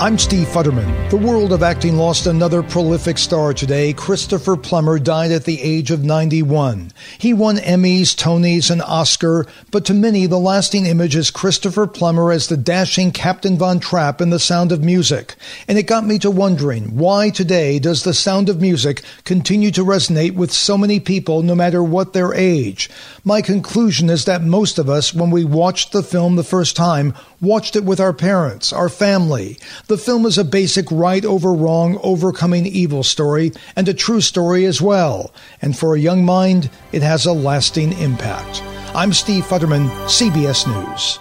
I'm Steve Futterman. The world of acting lost another prolific star today. Christopher Plummer died at the age of 91. He won Emmys, Tonys, and Oscar, but to many, the lasting image is Christopher Plummer as the dashing Captain Von Trapp in The Sound of Music. And it got me to wondering, why today does The Sound of Music continue to resonate with so many people no matter what their age? My conclusion is that most of us, when we watched the film the first time, watched it with our parents, our family. The film is a basic right over wrong, overcoming evil story, and a true story as well. And for a young mind, it has a lasting impact. I'm Steve Futterman, CBS News.